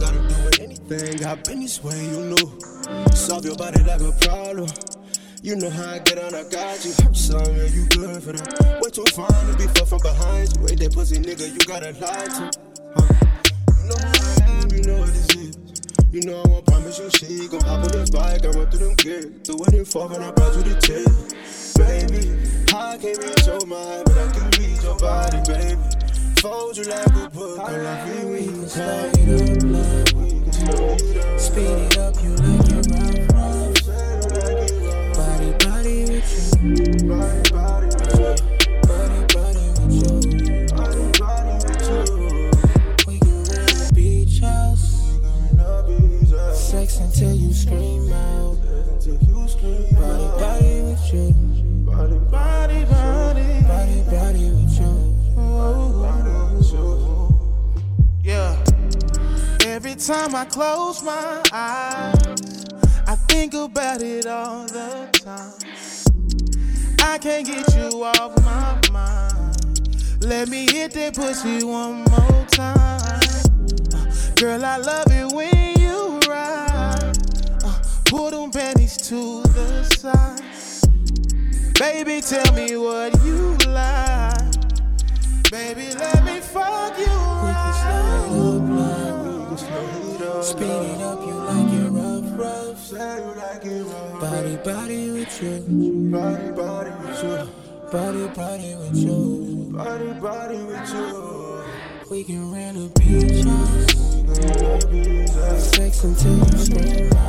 gotta do with anything. I've been this way, you know. Solve your body like a problem. You know how I get on, I got you. Son, man, you good for that. Way too fine to be fucked from behind. Ain't that pussy nigga, you gotta lie to. Huh? You know who I am, you know what this is. You know I won't promise you she gon' hop on this bike, I run through them gears. The wedding fall and I brought you the tip. Baby, I can't read your mind, but I can read your body, baby. Fold you like a book, I love you, can start it up like Speed it up, you like time I close my eyes, I think about it all the time. I can't get you off my mind. Let me hit that pussy one more time. Girl, I love it when you ride. Uh, pull them panties to the side. Baby, tell me what you Speed it up, you like it rough, rough. Say you like it rough. Body, body with you. Body, body with you. Body, body with you. Body, body with you. We can rent a beach house. Sex until scream out.